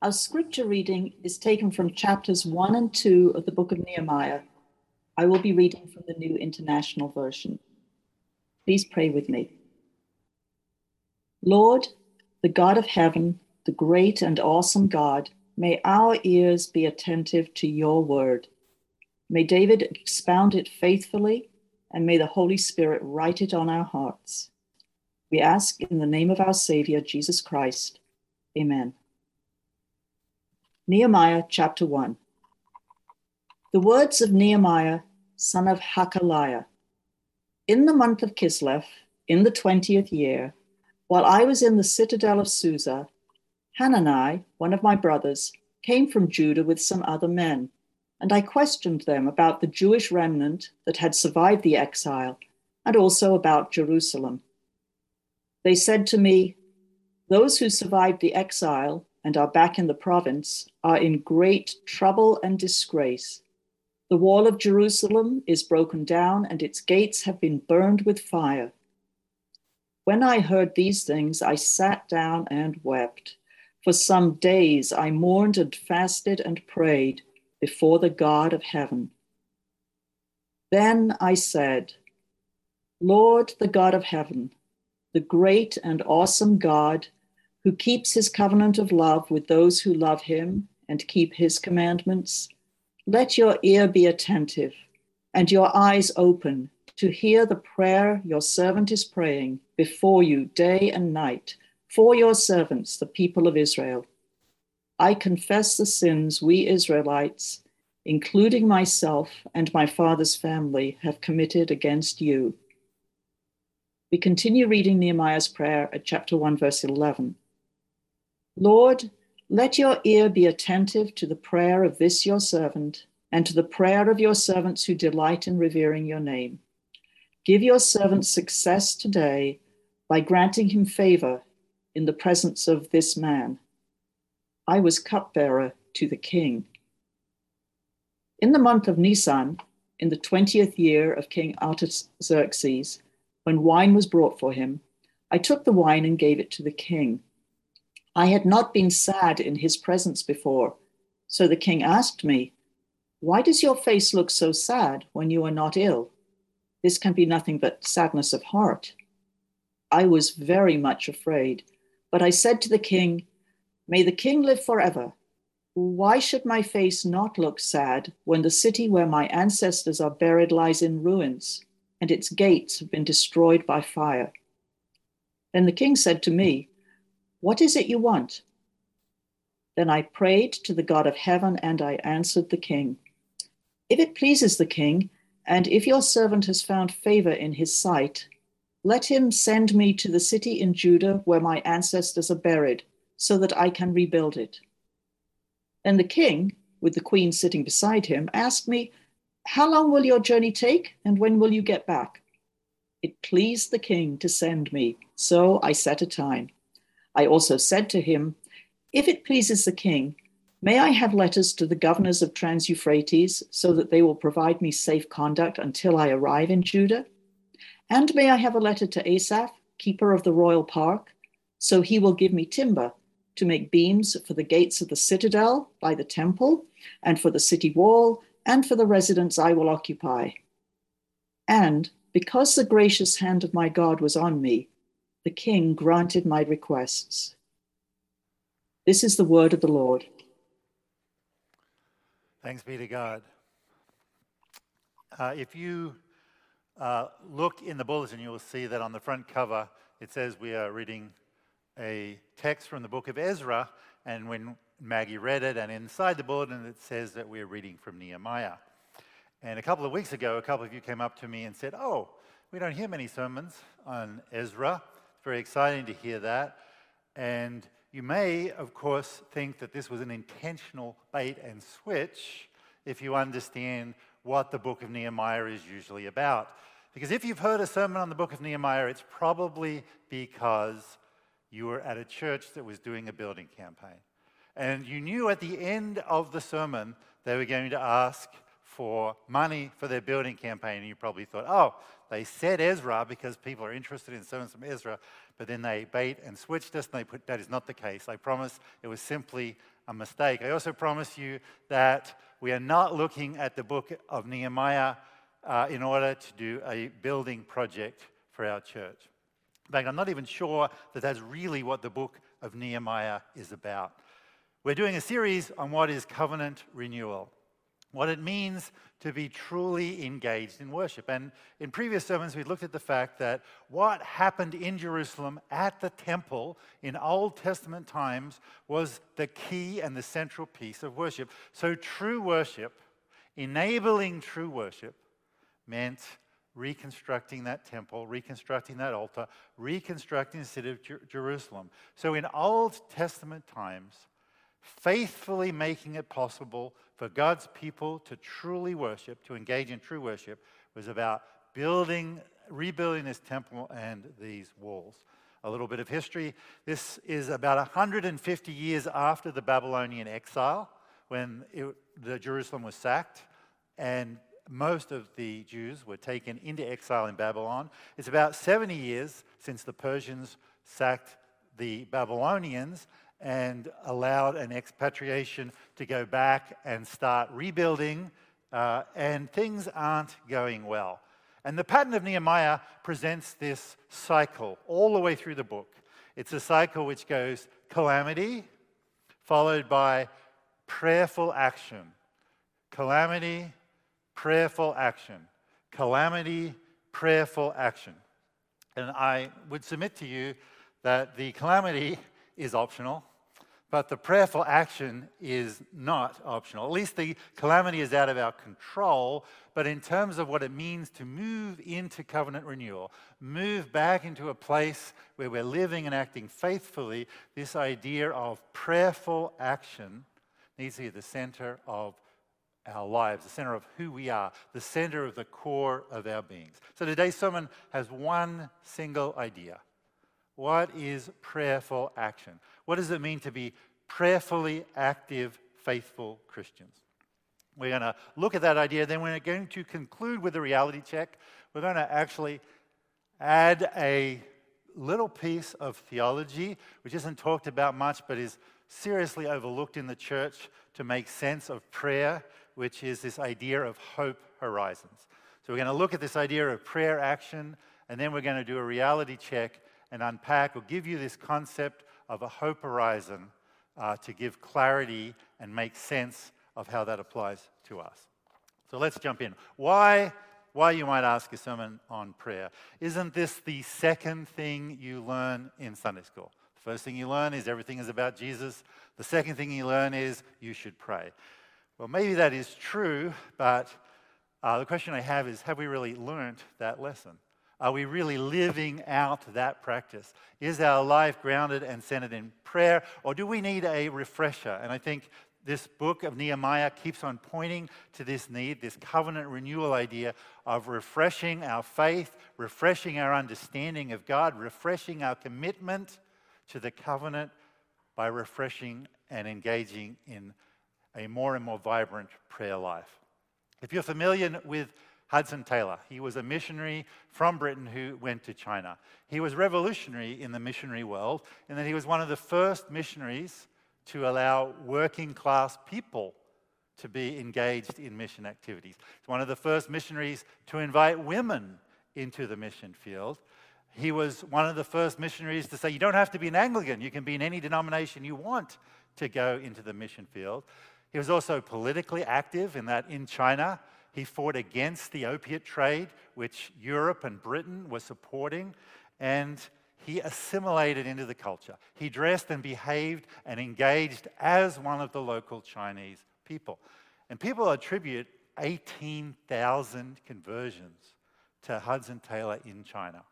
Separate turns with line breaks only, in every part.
Our scripture reading is taken from chapters 1 and 2 of the book of Nehemiah. I will be reading from the New International Version. Please pray with me. Lord, the God of heaven, the great and awesome God, may our ears be attentive to your word. May David expound it faithfully, and may the Holy Spirit write it on our hearts. We ask in the name of our Savior, Jesus Christ. Amen. Nehemiah chapter 1. The words of Nehemiah, son of Hakaliah. In the month of Kislev, in the 20th year, while I was in the citadel of Susa, Hanani, one of my brothers, came from Judah with some other men, and I questioned them about the Jewish remnant that had survived the exile and also about Jerusalem. They said to me, Those who survived the exile and are back in the province are in great trouble and disgrace. The wall of Jerusalem is broken down, and its gates have been burned with fire. When I heard these things, I sat down and wept. For some days I mourned and fasted and prayed before the God of heaven. Then I said, Lord, the God of heaven, the great and awesome God who keeps his covenant of love with those who love him and keep his commandments, let your ear be attentive and your eyes open to hear the prayer your servant is praying before you day and night for your servants, the people of Israel. I confess the sins we Israelites, including myself and my father's family, have committed against you. We continue reading Nehemiah's prayer at chapter 1, verse 11. Lord, let your ear be attentive to the prayer of this your servant and to the prayer of your servants who delight in revering your name. Give your servant success today by granting him favor in the presence of this man. I was cupbearer to the king. In the month of Nisan, in the twentieth year of King Artaxerxes, when wine was brought for him, I took the wine and gave it to the king. I had not been sad in his presence before. So the king asked me, Why does your face look so sad when you are not ill? This can be nothing but sadness of heart. I was very much afraid, but I said to the king, May the king live forever. Why should my face not look sad when the city where my ancestors are buried lies in ruins and its gates have been destroyed by fire? Then the king said to me, what is it you want? Then I prayed to the God of heaven, and I answered the king. If it pleases the king, and if your servant has found favor in his sight, let him send me to the city in Judah where my ancestors are buried, so that I can rebuild it. Then the king, with the queen sitting beside him, asked me, How long will your journey take, and when will you get back? It pleased the king to send me, so I set a time. I also said to him, If it pleases the king, may I have letters to the governors of Trans Euphrates so that they will provide me safe conduct until I arrive in Judah? And may I have a letter to Asaph, keeper of the royal park, so he will give me timber to make beams for the gates of the citadel by the temple, and for the city wall, and for the residence I will occupy. And because the gracious hand of my God was on me, the king granted my requests. This is the word of the Lord.
Thanks be to God. Uh, if you uh, look in the bulletin, you will see that on the front cover it says we are reading a text from the book of Ezra, and when Maggie read it, and inside the bulletin it says that we're reading from Nehemiah. And a couple of weeks ago, a couple of you came up to me and said, Oh, we don't hear many sermons on Ezra very exciting to hear that. And you may, of course, think that this was an intentional bait and switch if you understand what the book of Nehemiah is usually about. Because if you've heard a sermon on the book of Nehemiah, it's probably because you were at a church that was doing a building campaign. And you knew at the end of the sermon they were going to ask for money for their building campaign. And you probably thought, oh, they said Ezra because people are interested in sermons from Ezra, but then they bait and switched us and they put that is not the case. I promise it was simply a mistake. I also promise you that we are not looking at the book of Nehemiah uh, in order to do a building project for our church. In fact, I'm not even sure that that's really what the book of Nehemiah is about. We're doing a series on what is covenant renewal what it means to be truly engaged in worship. And in previous sermons, we looked at the fact that what happened in Jerusalem at the temple in Old Testament times was the key and the central piece of worship. So, true worship, enabling true worship, meant reconstructing that temple, reconstructing that altar, reconstructing the city of Jer- Jerusalem. So, in Old Testament times, faithfully making it possible for God's people to truly worship, to engage in true worship, was about building, rebuilding this temple and these walls. A little bit of history. This is about 150 years after the Babylonian exile, when it, the Jerusalem was sacked, and most of the Jews were taken into exile in Babylon. It's about 70 years since the Persians sacked the Babylonians, and allowed an expatriation to go back and start rebuilding, uh, and things aren't going well. And the pattern of Nehemiah presents this cycle all the way through the book. It's a cycle which goes calamity, followed by prayerful action. Calamity, prayerful action. Calamity, prayerful action. And I would submit to you that the calamity is optional, but the prayerful action is not optional. At least the calamity is out of our control. But in terms of what it means to move into covenant renewal, move back into a place where we're living and acting faithfully, this idea of prayerful action needs to be the center of our lives, the center of who we are, the center of the core of our beings. So today's sermon has one single idea what is prayerful action? What does it mean to be prayerfully active, faithful Christians? We're going to look at that idea, then we're going to conclude with a reality check. We're going to actually add a little piece of theology, which isn't talked about much, but is seriously overlooked in the church to make sense of prayer, which is this idea of hope horizons. So we're going to look at this idea of prayer action, and then we're going to do a reality check and unpack or give you this concept of a hope horizon uh, to give clarity and make sense of how that applies to us. So let's jump in. Why, why you might ask a sermon on prayer? Isn't this the second thing you learn in Sunday school? The first thing you learn is everything is about Jesus. The second thing you learn is you should pray. Well, maybe that is true, but uh, the question I have is have we really learned that lesson? Are we really living out that practice? Is our life grounded and centered in prayer, or do we need a refresher? And I think this book of Nehemiah keeps on pointing to this need, this covenant renewal idea of refreshing our faith, refreshing our understanding of God, refreshing our commitment to the covenant by refreshing and engaging in a more and more vibrant prayer life. If you're familiar with Hudson Taylor. He was a missionary from Britain who went to China. He was revolutionary in the missionary world in that he was one of the first missionaries to allow working class people to be engaged in mission activities. He's one of the first missionaries to invite women into the mission field. He was one of the first missionaries to say, you don't have to be an Anglican, you can be in any denomination you want to go into the mission field. He was also politically active in that in China, he fought against the opiate trade, which Europe and Britain were supporting, and he assimilated into the culture. He dressed and behaved and engaged as one of the local Chinese people. And people attribute 18,000 conversions to Hudson Taylor in China.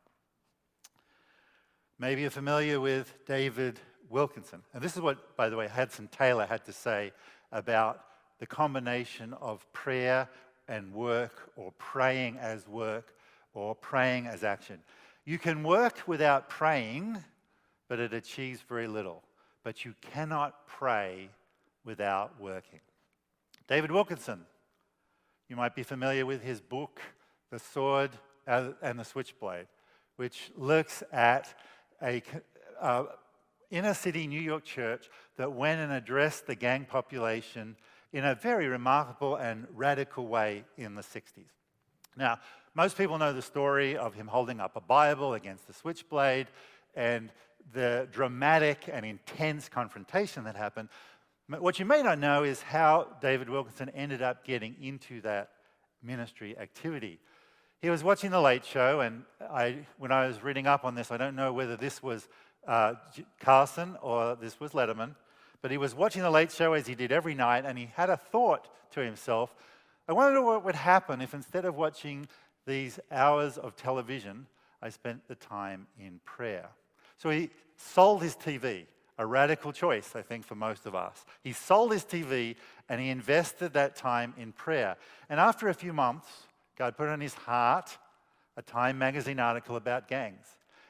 Maybe you're familiar with David Wilkinson. And this is what, by the way, Hudson Taylor had to say about the combination of prayer and work or praying as work or praying as action. You can work without praying, but it achieves very little. But you cannot pray without working. David Wilkinson, You might be familiar with his book, The Sword and the Switchblade, which looks at a uh, inner city New York church that went and addressed the gang population in a very remarkable and radical way in the 60s. Now, most people know the story of him holding up a Bible against the switchblade and the dramatic and intense confrontation that happened. What you may not know is how David Wilkinson ended up getting into that ministry activity. He was watching The Late Show, and I, when I was reading up on this, I don't know whether this was uh, Carson or this was Letterman, but he was watching The Late Show as he did every night, and he had a thought to himself I wonder what would happen if instead of watching these hours of television, I spent the time in prayer. So he sold his TV, a radical choice, I think, for most of us. He sold his TV and he invested that time in prayer. And after a few months, God put on his heart a Time magazine article about gangs.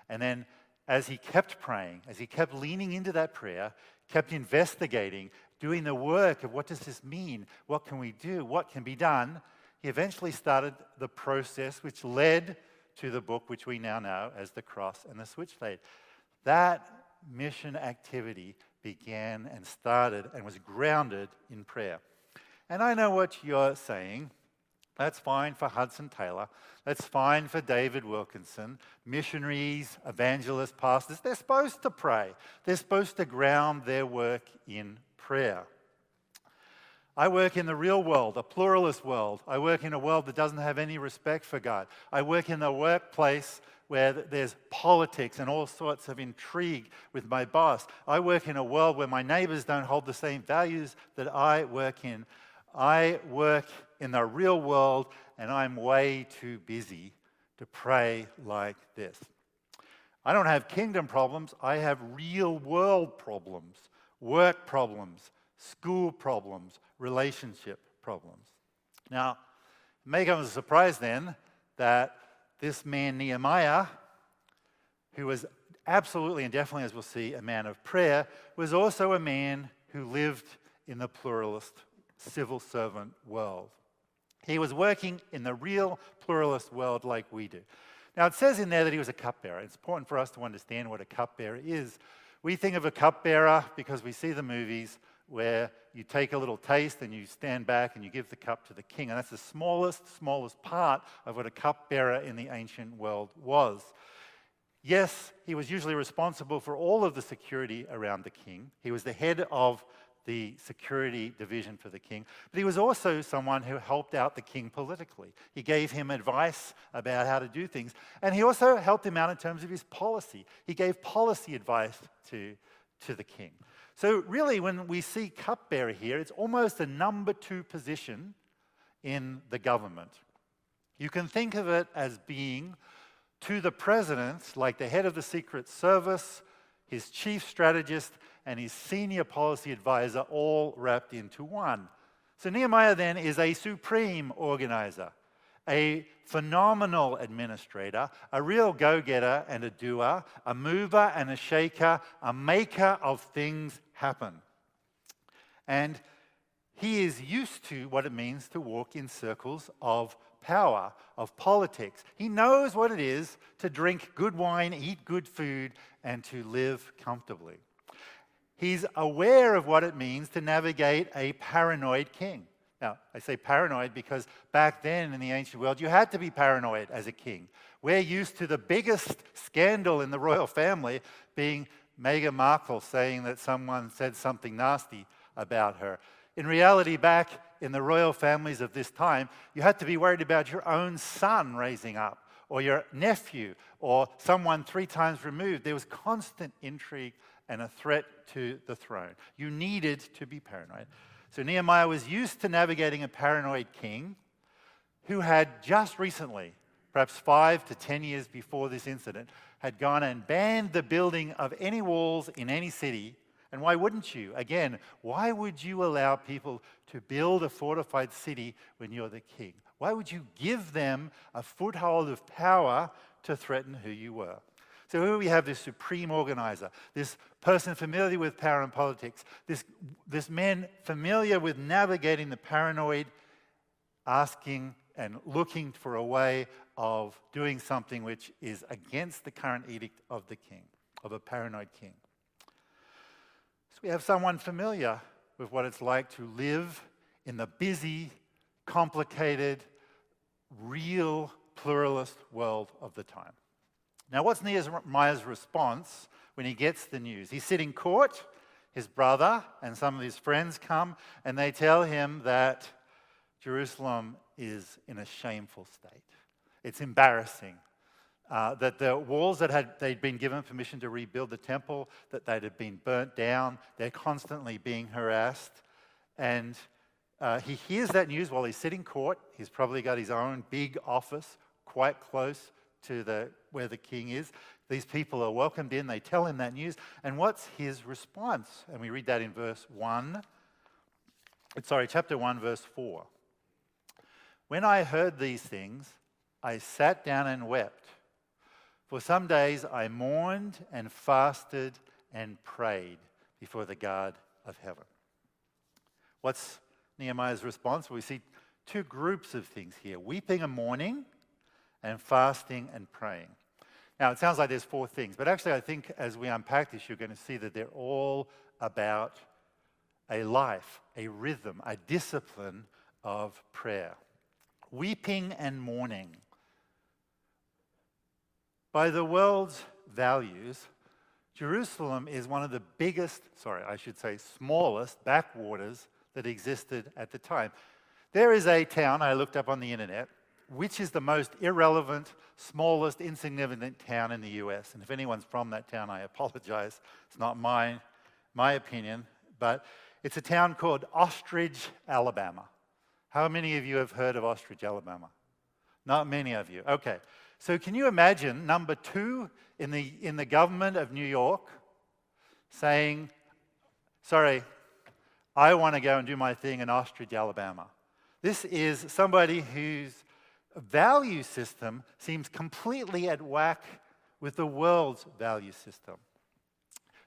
And then as he kept praying, as he kept leaning into that prayer, kept investigating, doing the work of what does this mean? What can we do? What can be done? He eventually started the process which led to the book which we now know as The Cross and the Switchblade. That mission activity began and started and was grounded in prayer. And I know what you're saying. That's fine for Hudson Taylor. That's fine for David Wilkinson. Missionaries, evangelists, pastors, they're supposed to pray. They're supposed to ground their work in prayer. I work in the real world, a pluralist world. I work in a world that doesn't have any respect for God. I work in a workplace where there's politics and all sorts of intrigue with my boss. I work in a world where my neighbors don't hold the same values that I work in. I work in the real world and I'm way too busy to pray like this. I don't have kingdom problems, I have real world problems, work problems, school problems, relationship problems. Now, it may come as a surprise then that this man Nehemiah, who was absolutely and definitely, as we'll see, a man of prayer, was also a man who lived in the pluralist civil servant world. He was working in the real pluralist world like we do. Now, it says in there that he was a cupbearer. It's important for us to understand what a cupbearer is. We think of a cupbearer because we see the movies where you take a little taste and you stand back and you give the cup to the king. And that's the smallest, smallest part of what a cupbearer in the ancient world was. Yes, he was usually responsible for all of the security around the king. He was the head of the security division for the king, but he was also someone who helped out the king politically. He gave him advice about how to do things, and he also helped him out in terms of his policy. He gave policy advice to, to the king. So, really, when we see cupbearer here, it's almost a number two position in the government. You can think of it as being to the president, like the head of the Secret Service, his chief strategist, and his senior policy advisor, all wrapped into one. So, Nehemiah then is a supreme organizer a phenomenal administrator, a real go getter and a doer, a mover and a shaker, a maker of things happen. And he is used to what it means to walk in circles of power, of politics. He knows what it is to drink good wine, eat good food, and to live comfortably. He's aware of what it means to navigate a paranoid king. Now, I say paranoid because back then in the ancient world, you had to be paranoid as a king. We're used to the biggest scandal in the royal family being Meghan Markle saying that someone said something nasty about her. In reality, back in the royal families of this time, you had to be worried about your own son raising up, or your nephew, or someone three times removed. There was constant intrigue and a threat to the throne. You needed to be paranoid. So Nehemiah was used to navigating a paranoid king who had just recently, perhaps five to 10 years before this incident, had gone and banned the building of any walls in any city. And why wouldn't you? Again, why would you allow people to build a fortified city when you're the king? Why would you give them a foothold of power to threaten who you were? So here we have this supreme organizer, this person familiar with power and politics, this, this man familiar with navigating the paranoid asking and looking for a way of doing something which is against the current edict of the king, of a paranoid king. So we have someone familiar with what it's like to live in the busy, complicated, real pluralist world of the time. Now, what's Nehemiah's response when he gets the news? He's sitting court, his brother and some of his friends come, and they tell him that Jerusalem is in a shameful state. It's embarrassing. Uh, that the walls that had they'd been given permission to rebuild the temple, that they'd have been burnt down. They're constantly being harassed. And uh, he hears that news while he's sitting court. He's probably got his own big office quite close to the, where the king is. These people are welcomed in. They tell him that news. And what's his response? And we read that in verse 1. Sorry, chapter 1, verse 4. When I heard these things, I sat down and wept. For some days I mourned and fasted and prayed before the God of heaven. What's Nehemiah's response? We see two groups of things here weeping and mourning, and fasting and praying. Now, it sounds like there's four things, but actually, I think as we unpack this, you're going to see that they're all about a life, a rhythm, a discipline of prayer. Weeping and mourning. By the world's values, Jerusalem is one of the biggest, sorry, I should say smallest backwaters that existed at the time. There is a town I looked up on the internet, which is the most irrelevant, smallest, insignificant town in the US. And if anyone's from that town, I apologize. It's not my, my opinion, but it's a town called Ostrich, Alabama. How many of you have heard of Ostrich, Alabama? Not many of you. Okay. So, can you imagine number two in the, in the government of New York saying, Sorry, I want to go and do my thing in Ostrich, Alabama? This is somebody whose value system seems completely at whack with the world's value system.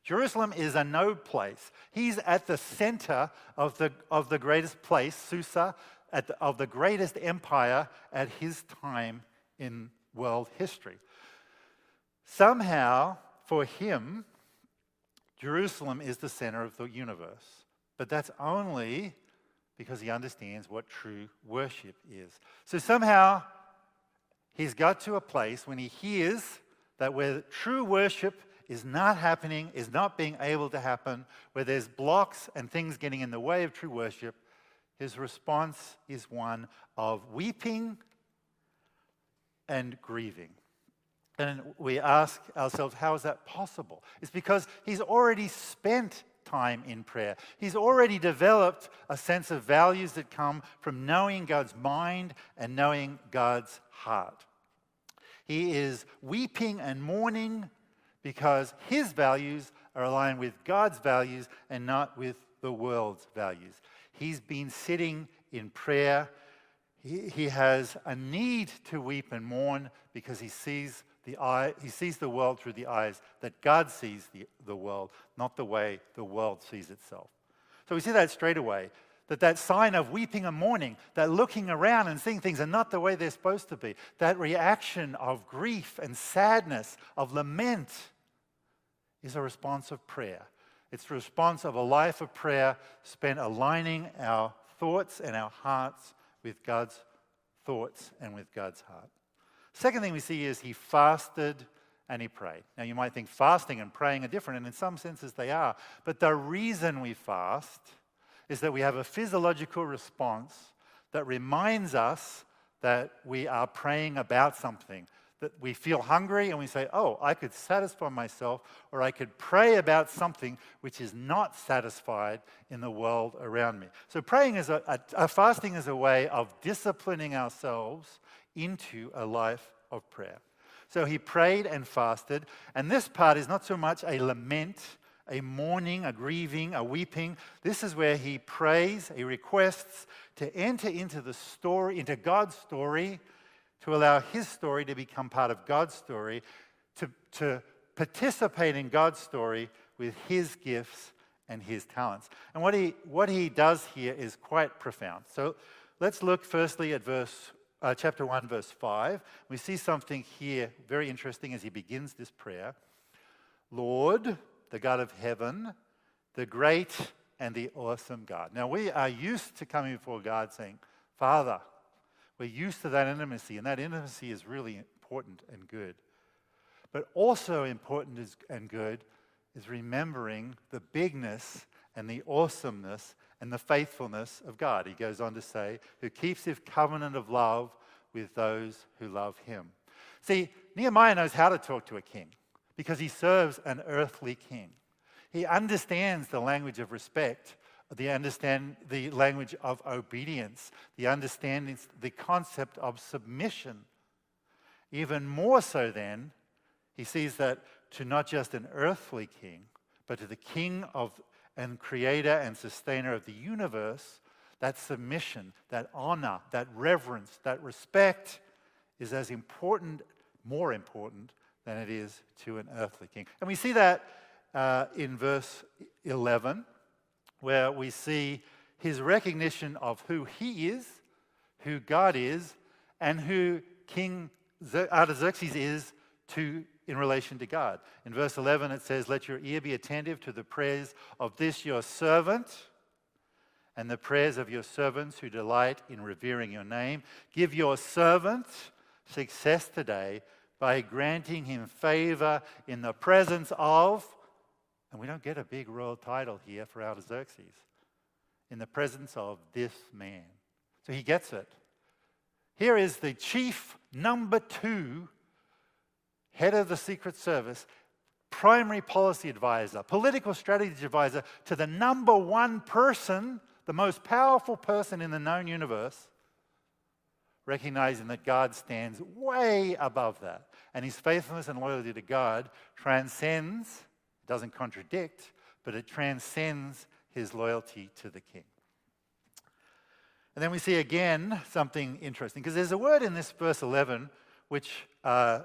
Jerusalem is a no place. He's at the center of the, of the greatest place, Susa, the, of the greatest empire at his time in world history. Somehow, for him, Jerusalem is the center of the universe. But that's only because he understands what true worship is. So somehow, he's got to a place when he hears that where true worship is not happening, is not being able to happen, where there's blocks and things getting in the way of true worship, his response is one of weeping and grieving. And we ask ourselves, how is that possible? It's because he's already spent time in prayer. He's already developed a sense of values that come from knowing God's mind and knowing God's heart. He is weeping and mourning because his values are aligned with God's values and not with the world's values. He's been sitting in prayer. He, he has a need to weep and mourn because he sees the eye, he sees the world through the eyes that God sees the, the world, not the way the world sees itself. So we see that straight away. That that sign of weeping and mourning, that looking around and seeing things are not the way they're supposed to be, that reaction of grief and sadness, of lament, is a response of prayer. It's the response of a life of prayer spent aligning our thoughts and our hearts with God's thoughts and with God's heart. Second thing we see is he fasted and he prayed. Now, you might think fasting and praying are different, and in some senses they are. But the reason we fast is that we have a physiological response that reminds us that we are praying about something, that we feel hungry and we say, Oh, I could satisfy myself, or I could pray about something which is not satisfied in the world around me. So, praying is a, a, a fasting is a way of disciplining ourselves into a life of prayer. So he prayed and fasted. And this part is not so much a lament, a mourning, a grieving, a weeping. This is where he prays, he requests to enter into the story, into God's story, to allow his story to become part of God's story, to, to participate in God's story with his gifts and his talents. And what he, what he does here is quite profound. So let's look firstly at verse, uh, chapter 1, verse 5. We see something here very interesting as he begins this prayer. Lord, the God of heaven, the great and the awesome God. Now, we are used to coming before God saying, Father, we're used to that intimacy, and that intimacy is really important and good. But also important and good is remembering the bigness and the awesomeness and the faithfulness of God. He goes on to say, who keeps his covenant of love with those who love him. See, Nehemiah knows how to talk to a king because he serves an earthly king. He understands the language of respect, the understand the language of obedience, the understanding the concept of submission. Even more so then, he sees that to not just an earthly king, but to the king of and creator and sustainer of the universe, that submission, that honor, that reverence, that respect is as important, more important than it is to an earthly king. And we see that uh, in verse 11, where we see his recognition of who he is, who God is, and who King Artaxerxes is to in relation to God. In verse 11, it says, Let your ear be attentive to the prayers of this your servant and the prayers of your servants who delight in revering your name. Give your servant success today by granting him favor in the presence of, and we don't get a big royal title here for Artaxerxes, in the presence of this man. So he gets it. Here is the chief number two head of the Secret Service, primary policy advisor, political strategy advisor to the number one person, the most powerful person in the known universe, recognizing that God stands way above that. And his faithfulness and loyalty to God transcends, doesn't contradict, but it transcends his loyalty to the king. And then we see again something interesting, because there's a word in this verse 11 which uh,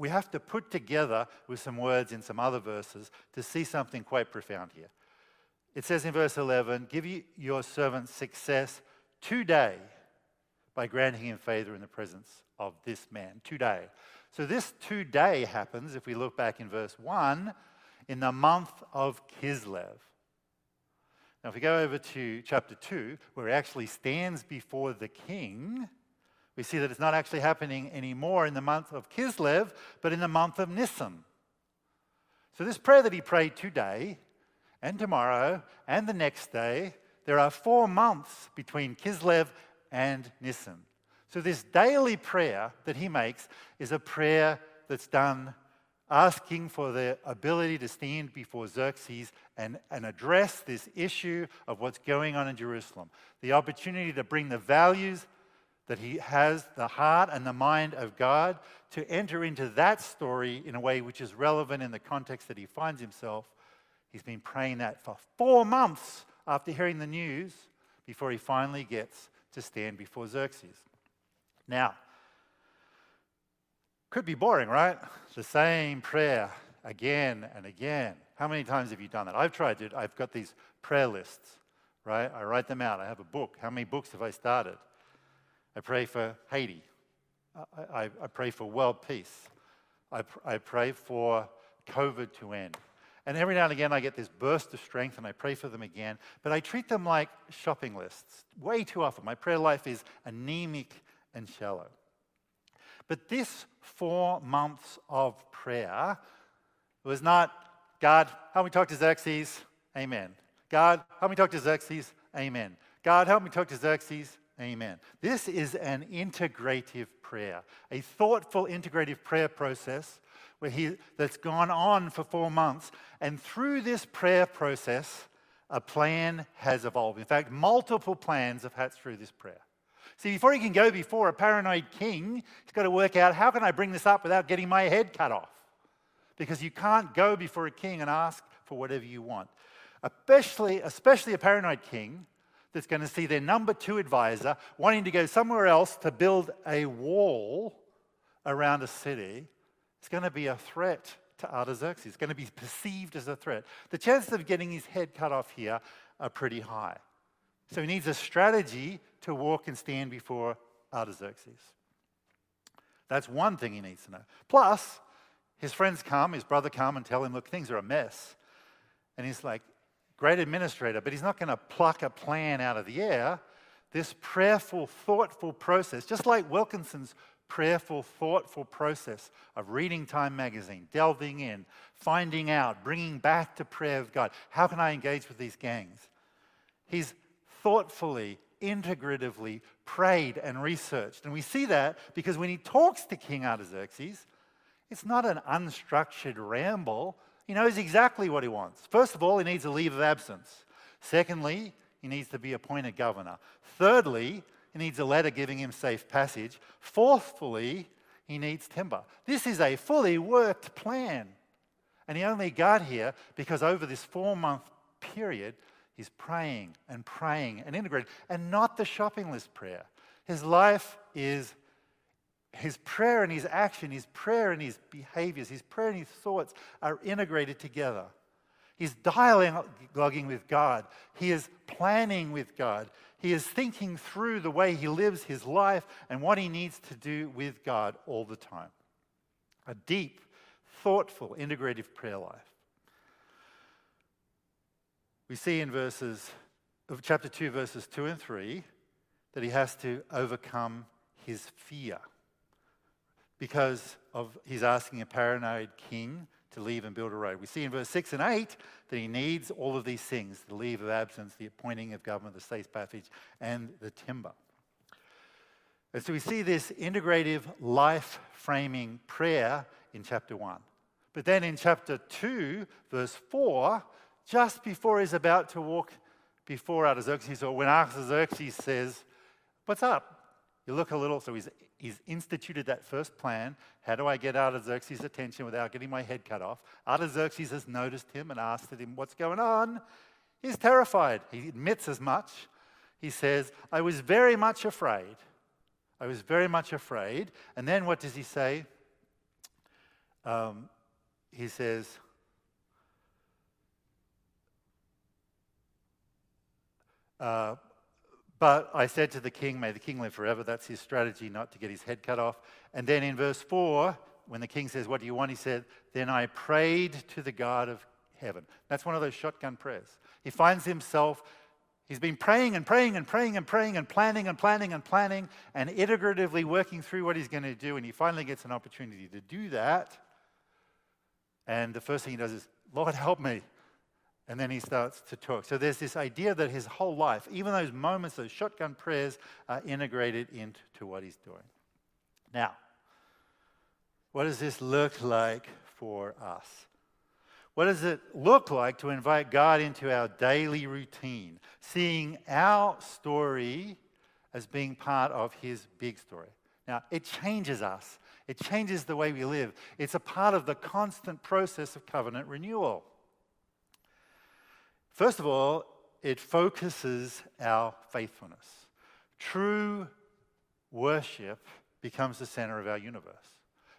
we have to put together with some words in some other verses to see something quite profound here. It says in verse 11, Give your servant success today by granting him favor in the presence of this man. Today. So this today happens, if we look back in verse 1, in the month of Kislev. Now, if we go over to chapter 2, where he actually stands before the king, we see that it's not actually happening anymore in the month of Kislev, but in the month of Nisan. So, this prayer that he prayed today and tomorrow and the next day, there are four months between Kislev and Nisan. So, this daily prayer that he makes is a prayer that's done asking for the ability to stand before Xerxes and, and address this issue of what's going on in Jerusalem. The opportunity to bring the values that he has the heart and the mind of God to enter into that story in a way which is relevant in the context that he finds himself. He's been praying that for four months after hearing the news before he finally gets to stand before Xerxes. Now, could be boring, right? The same prayer again and again. How many times have you done that? I've tried it. I've got these prayer lists, right? I write them out. I have a book. How many books have I started? I pray for Haiti. I, I, I pray for world peace. I, I pray for COVID to end. And every now and again, I get this burst of strength and I pray for them again. But I treat them like shopping lists way too often. My prayer life is anemic and shallow. But this four months of prayer was not, God, help me talk to Xerxes, amen. God, help me talk to Xerxes, amen. God, help me talk to Xerxes, Amen. This is an integrative prayer, a thoughtful integrative prayer process where he, that's gone on for four months. And through this prayer process, a plan has evolved. In fact, multiple plans have hatched through this prayer. See, before he can go before a paranoid king, he's got to work out how can I bring this up without getting my head cut off? Because you can't go before a king and ask for whatever you want. Especially, especially a paranoid king that's going to see their number two advisor wanting to go somewhere else to build a wall around a city, it's going to be a threat to Artaxerxes. It's going to be perceived as a threat. The chances of getting his head cut off here are pretty high. So he needs a strategy to walk and stand before Artaxerxes. That's one thing he needs to know. Plus, his friends come, his brother come and tell him, look, things are a mess. And he's like, great administrator, but he's not going to pluck a plan out of the air. This prayerful, thoughtful process, just like Wilkinson's prayerful, thoughtful process of reading Time magazine, delving in, finding out, bringing back to prayer of God. How can I engage with these gangs? He's thoughtfully, integratively prayed and researched. And we see that because when he talks to King Artaxerxes, it's not an unstructured ramble. He knows exactly what he wants. First of all, he needs a leave of absence. Secondly, he needs to be appointed governor. Thirdly, he needs a letter giving him safe passage. Fourthly, he needs timber. This is a fully worked plan. And he only got here because over this four month period, he's praying and praying and integrating, and not the shopping list prayer. His life is his prayer and his action, his prayer and his behaviors, his prayer and his thoughts are integrated together. He's dialoguing with God. He is planning with God. He is thinking through the way he lives his life and what he needs to do with God all the time. A deep, thoughtful, integrative prayer life. We see in verses of chapter 2, verses 2 and 3, that he has to overcome his fear because of he's asking a paranoid king to leave and build a road. We see in verse 6 and 8 that he needs all of these things the leave of absence, the appointing of government, the safe passage, and the timber. And so we see this integrative life framing prayer in chapter 1. But then in chapter 2, verse 4, just before he's about to walk before Artaxerxes, or when Artaxerxes says, What's up? You look a little, so he's he's instituted that first plan. How do I get Artaxerxes' attention without getting my head cut off? Artaxerxes has noticed him and asked him, What's going on? He's terrified. He admits as much. He says, I was very much afraid. I was very much afraid. And then what does he say? Um, he says, uh, but I said to the king, May the king live forever. That's his strategy, not to get his head cut off. And then in verse 4, when the king says, What do you want? He said, Then I prayed to the God of heaven. That's one of those shotgun prayers. He finds himself, he's been praying and praying and praying and praying and planning and planning and planning and iteratively working through what he's going to do. And he finally gets an opportunity to do that. And the first thing he does is, Lord, help me. And then he starts to talk. So there's this idea that his whole life, even those moments, those shotgun prayers, are integrated into what he's doing. Now, what does this look like for us? What does it look like to invite God into our daily routine, seeing our story as being part of his big story? Now, it changes us, it changes the way we live. It's a part of the constant process of covenant renewal. First of all, it focuses our faithfulness. True worship becomes the center of our universe.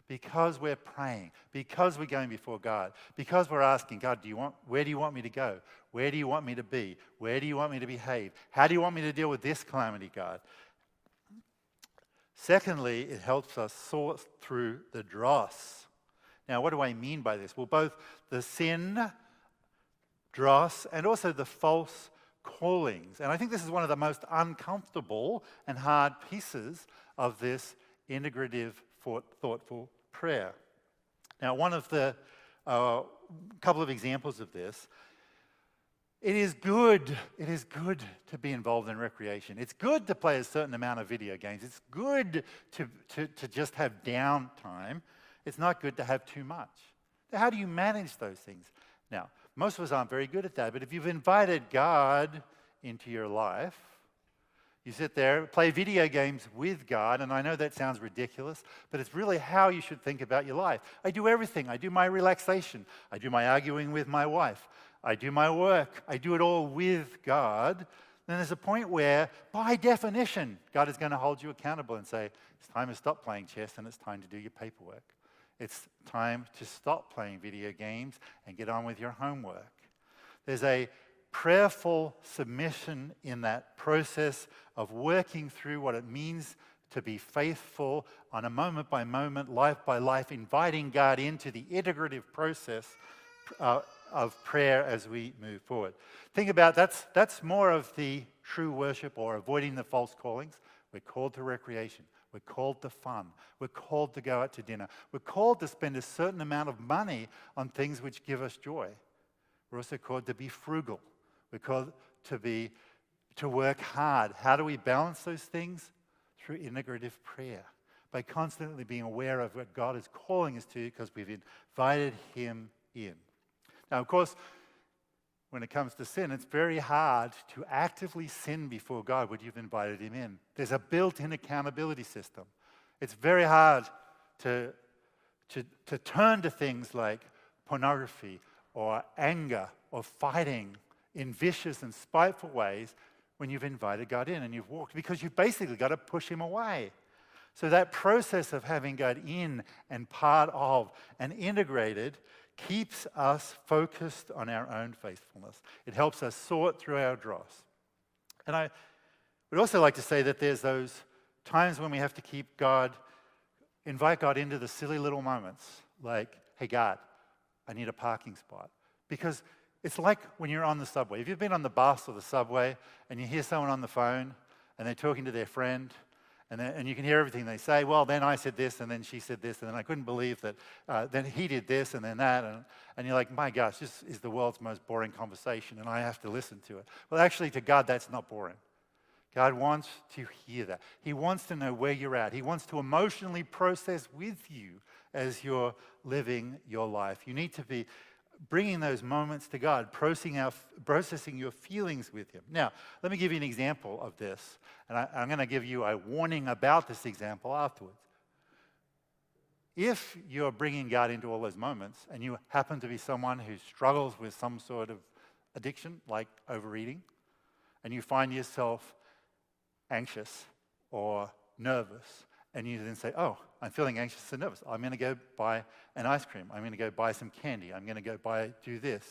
Because we're praying, because we're going before God, because we're asking, God, do you want, where do you want me to go? Where do you want me to be? Where do you want me to behave? How do you want me to deal with this calamity, God? Secondly, it helps us sort through the dross. Now, what do I mean by this? Well, both the sin dross, and also the false callings. And I think this is one of the most uncomfortable and hard pieces of this integrative, thoughtful prayer. Now, one of the uh, couple of examples of this. It is good. It is good to be involved in recreation. It's good to play a certain amount of video games. It's good to, to, to just have downtime. It's not good to have too much. How do you manage those things? Now, most of us aren't very good at that, but if you've invited God into your life, you sit there, play video games with God, and I know that sounds ridiculous, but it's really how you should think about your life. I do everything. I do my relaxation. I do my arguing with my wife. I do my work. I do it all with God. Then there's a point where, by definition, God is going to hold you accountable and say, it's time to stop playing chess and it's time to do your paperwork. It's time to stop playing video games and get on with your homework. There's a prayerful submission in that process of working through what it means to be faithful on a moment by moment, life by life, inviting God into the integrative process uh, of prayer as we move forward. Think about that's that's more of the true worship or avoiding the false callings. We're called to recreation. We're called to fun. We're called to go out to dinner. We're called to spend a certain amount of money on things which give us joy. We're also called to be frugal. We're called to be to work hard. How do we balance those things? Through integrative prayer. By constantly being aware of what God is calling us to because we've invited him in. Now, of course, when it comes to sin, it's very hard to actively sin before God when you've invited Him in. There's a built in accountability system. It's very hard to, to, to turn to things like pornography or anger or fighting in vicious and spiteful ways when you've invited God in and you've walked, because you've basically got to push Him away. So, that process of having God in and part of and integrated keeps us focused on our own faithfulness. It helps us sort through our dross. And I would also like to say that there's those times when we have to keep God, invite God into the silly little moments, like, hey, God, I need a parking spot. Because it's like when you're on the subway. If you've been on the bus or the subway and you hear someone on the phone and they're talking to their friend and, then, and you can hear everything they say. Well, then I said this, and then she said this, and then I couldn't believe that. Uh, then he did this, and then that. And, and you're like, my gosh, this is the world's most boring conversation, and I have to listen to it. Well, actually, to God, that's not boring. God wants to hear that. He wants to know where you're at. He wants to emotionally process with you as you're living your life. You need to be bringing those moments to God, processing, our, processing your feelings with Him. Now, let me give you an example of this, and I, I'm going to give you a warning about this example afterwards. If you're bringing God into all those moments and you happen to be someone who struggles with some sort of addiction, like overeating, and you find yourself anxious or nervous and you then say, Oh, I'm feeling anxious and nervous. I'm going to go buy an ice cream. I'm going to go buy some candy. I'm going to go buy, do this.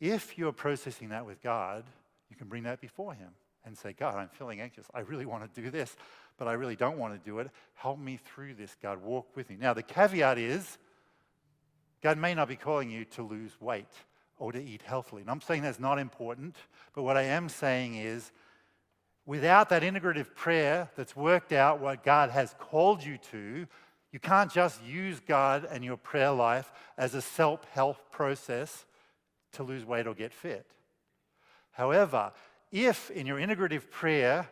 If you're processing that with God, you can bring that before Him and say, God, I'm feeling anxious. I really want to do this, but I really don't want to do it. Help me through this, God. Walk with me. Now, the caveat is God may not be calling you to lose weight or to eat healthily. And I'm saying that's not important, but what I am saying is, without that integrative prayer that's worked out what God has called you to, you can't just use God and your prayer life as a self help process to lose weight or get fit. However, if in your integrative prayer,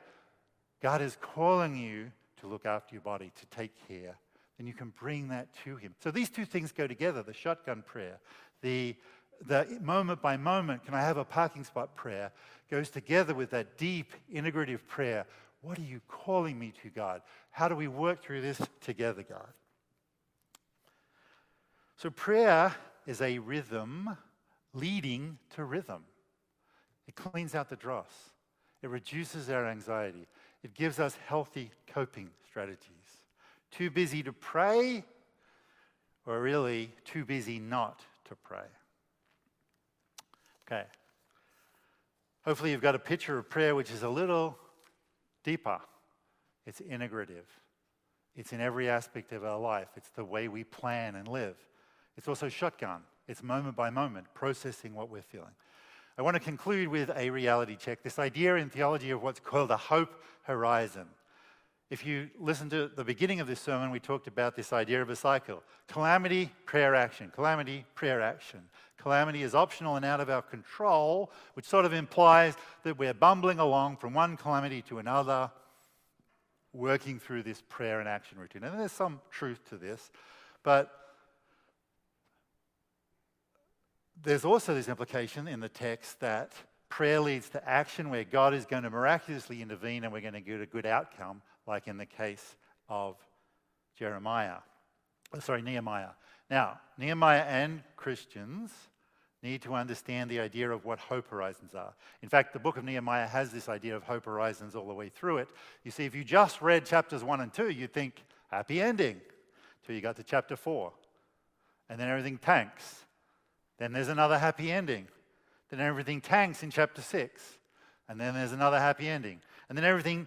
God is calling you to look after your body, to take care, then you can bring that to Him. So these two things go together the shotgun prayer, the the moment by moment, can I have a parking spot prayer, goes together with that deep integrative prayer. What are you calling me to, God? How do we work through this together, God? So, prayer is a rhythm leading to rhythm. It cleans out the dross, it reduces our anxiety, it gives us healthy coping strategies. Too busy to pray, or really too busy not to pray. Okay. Hopefully, you've got a picture of prayer which is a little deeper. It's integrative, it's in every aspect of our life, it's the way we plan and live. It's also shotgun, it's moment by moment, processing what we're feeling. I want to conclude with a reality check this idea in theology of what's called a hope horizon. If you listen to the beginning of this sermon, we talked about this idea of a cycle calamity, prayer, action, calamity, prayer, action. Calamity is optional and out of our control, which sort of implies that we're bumbling along from one calamity to another, working through this prayer and action routine. And there's some truth to this, but there's also this implication in the text that prayer leads to action where God is going to miraculously intervene and we're going to get a good outcome like in the case of Jeremiah. Oh, sorry, Nehemiah. Now, Nehemiah and Christians need to understand the idea of what hope horizons are. In fact, the book of Nehemiah has this idea of hope horizons all the way through it. You see, if you just read chapters 1 and 2, you'd think happy ending till you got to chapter 4. And then everything tanks. Then there's another happy ending. Then everything tanks in chapter 6. And then there's another happy ending. And then everything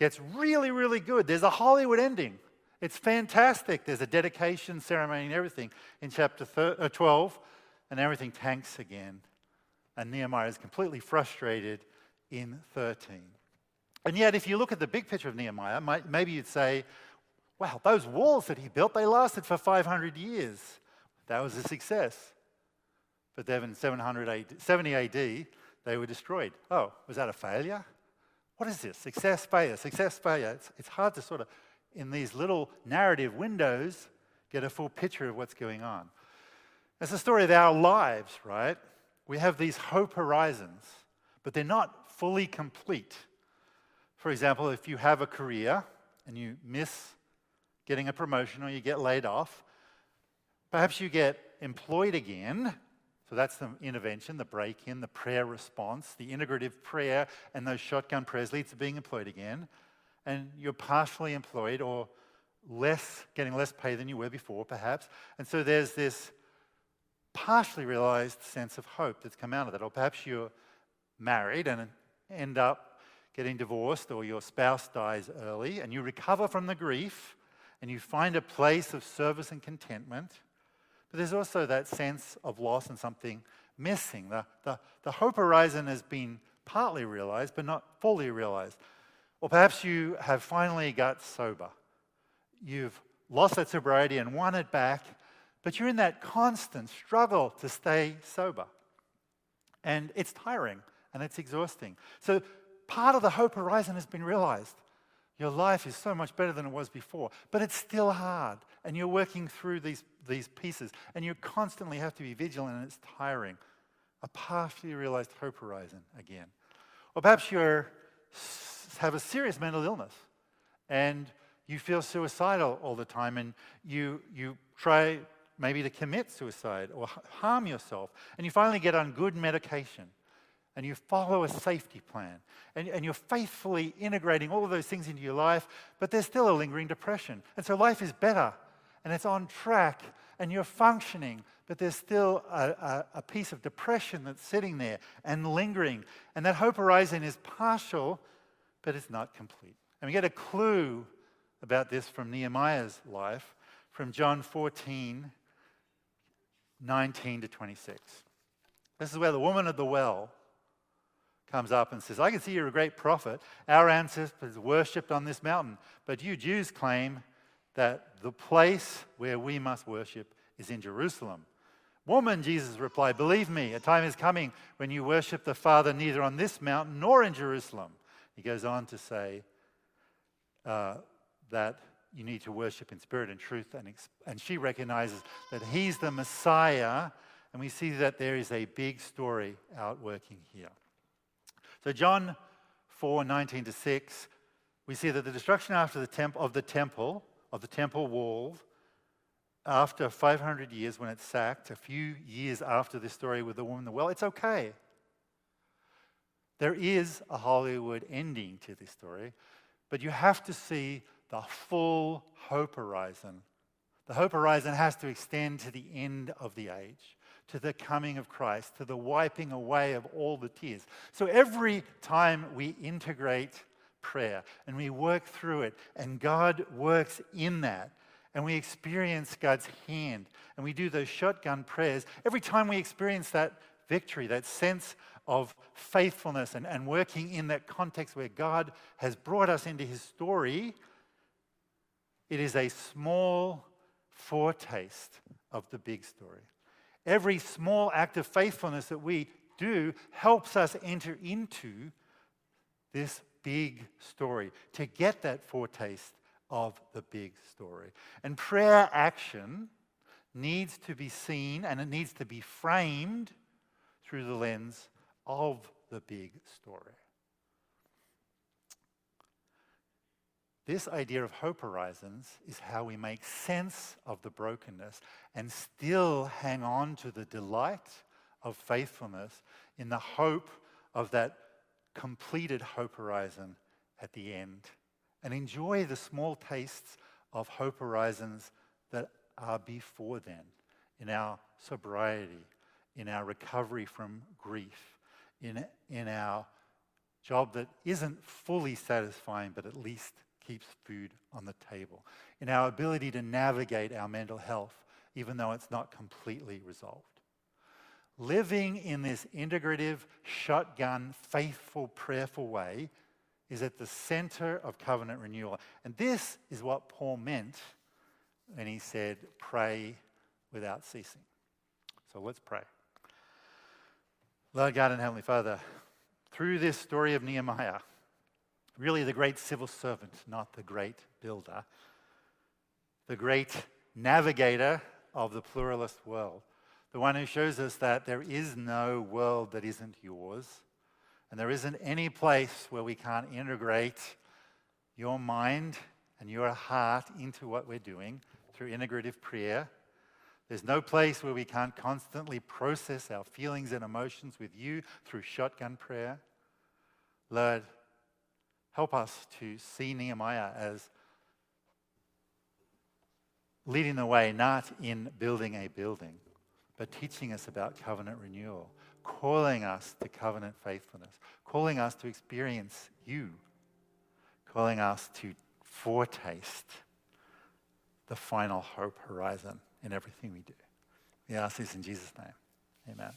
gets really, really good. There's a Hollywood ending. It's fantastic. There's a dedication ceremony and everything in chapter uh, 12, and everything tanks again. And Nehemiah is completely frustrated in 13. And yet, if you look at the big picture of Nehemiah, maybe you'd say, wow, those walls that he built, they lasted for 500 years. That was a success. But then in 700 AD, 70 AD, they were destroyed. Oh, was that a failure? What is this? Success, failure, success, failure. It's, it's hard to sort of, in these little narrative windows, get a full picture of what's going on. It's the story of our lives, right? We have these hope horizons, but they're not fully complete. For example, if you have a career and you miss getting a promotion or you get laid off, perhaps you get employed again. So that's the intervention, the break in, the prayer response, the integrative prayer, and those shotgun prayers leads to being employed again. And you're partially employed or less, getting less pay than you were before, perhaps. And so there's this partially realized sense of hope that's come out of that. Or perhaps you're married and end up getting divorced or your spouse dies early and you recover from the grief and you find a place of service and contentment. But there's also that sense of loss and something missing. The, the, the hope horizon has been partly realized, but not fully realized. Or perhaps you have finally got sober. You've lost that sobriety and won it back, but you're in that constant struggle to stay sober. And it's tiring and it's exhausting. So part of the hope horizon has been realized. Your life is so much better than it was before, but it's still hard, and you're working through these, these pieces, and you constantly have to be vigilant, and it's tiring. A partially realized hope horizon again. Or perhaps you have a serious mental illness, and you feel suicidal all the time, and you, you try maybe to commit suicide or harm yourself, and you finally get on good medication and you follow a safety plan and, and you're faithfully integrating all of those things into your life, but there's still a lingering depression. And so life is better and it's on track and you're functioning, but there's still a, a, a piece of depression that's sitting there and lingering. And that hope horizon is partial, but it's not complete. And we get a clue about this from Nehemiah's life from John 14, 19 to 26. This is where the woman of the well comes up and says, I can see you're a great prophet. Our ancestors worshipped on this mountain, but you Jews claim that the place where we must worship is in Jerusalem. Woman, Jesus replied, Believe me, a time is coming when you worship the Father neither on this mountain nor in Jerusalem. He goes on to say uh, that you need to worship in spirit and truth. And, and she recognizes that he's the Messiah. And we see that there is a big story outworking here. So, John 4 19 to 6, we see that the destruction after the temp- of the temple, of the temple wall, after 500 years when it's sacked, a few years after this story with the woman in the well, it's okay. There is a Hollywood ending to this story, but you have to see the full hope horizon. The hope horizon has to extend to the end of the age to the coming of Christ, to the wiping away of all the tears. So every time we integrate prayer and we work through it, and God works in that, and we experience God's hand, and we do those shotgun prayers, every time we experience that victory, that sense of faithfulness and, and working in that context where God has brought us into his story, it is a small foretaste of the big story. Every small act of faithfulness that we do helps us enter into this big story to get that foretaste of the big story. And prayer action needs to be seen and it needs to be framed through the lens of the big story. This idea of hope horizons is how we make sense of the brokenness and still hang on to the delight of faithfulness in the hope of that completed hope horizon at the end. And enjoy the small tastes of hope horizons that are before then in our sobriety, in our recovery from grief, in, in our job that isn't fully satisfying, but at least keeps food on the table, in our ability to navigate our mental health, even though it's not completely resolved. Living in this integrative, shotgun, faithful, prayerful way is at the center of covenant renewal. And this is what Paul meant when he said, pray without ceasing. So let's pray. Lord God and Heavenly Father, through this story of Nehemiah, really the great civil servant, not the great builder, the great navigator of the pluralist world, the one who shows us that there is no world that isn't yours, and there isn't any place where we can't integrate your mind and your heart into what we're doing through integrative prayer. There's no place where we can't constantly process our feelings and emotions with you through shotgun prayer. Lord, help us to see Nehemiah as leading the way not in building a building, but teaching us about covenant renewal, calling us to covenant faithfulness, calling us to experience you, calling us to foretaste the final hope horizon in everything we do. We ask this in Jesus' name. Amen.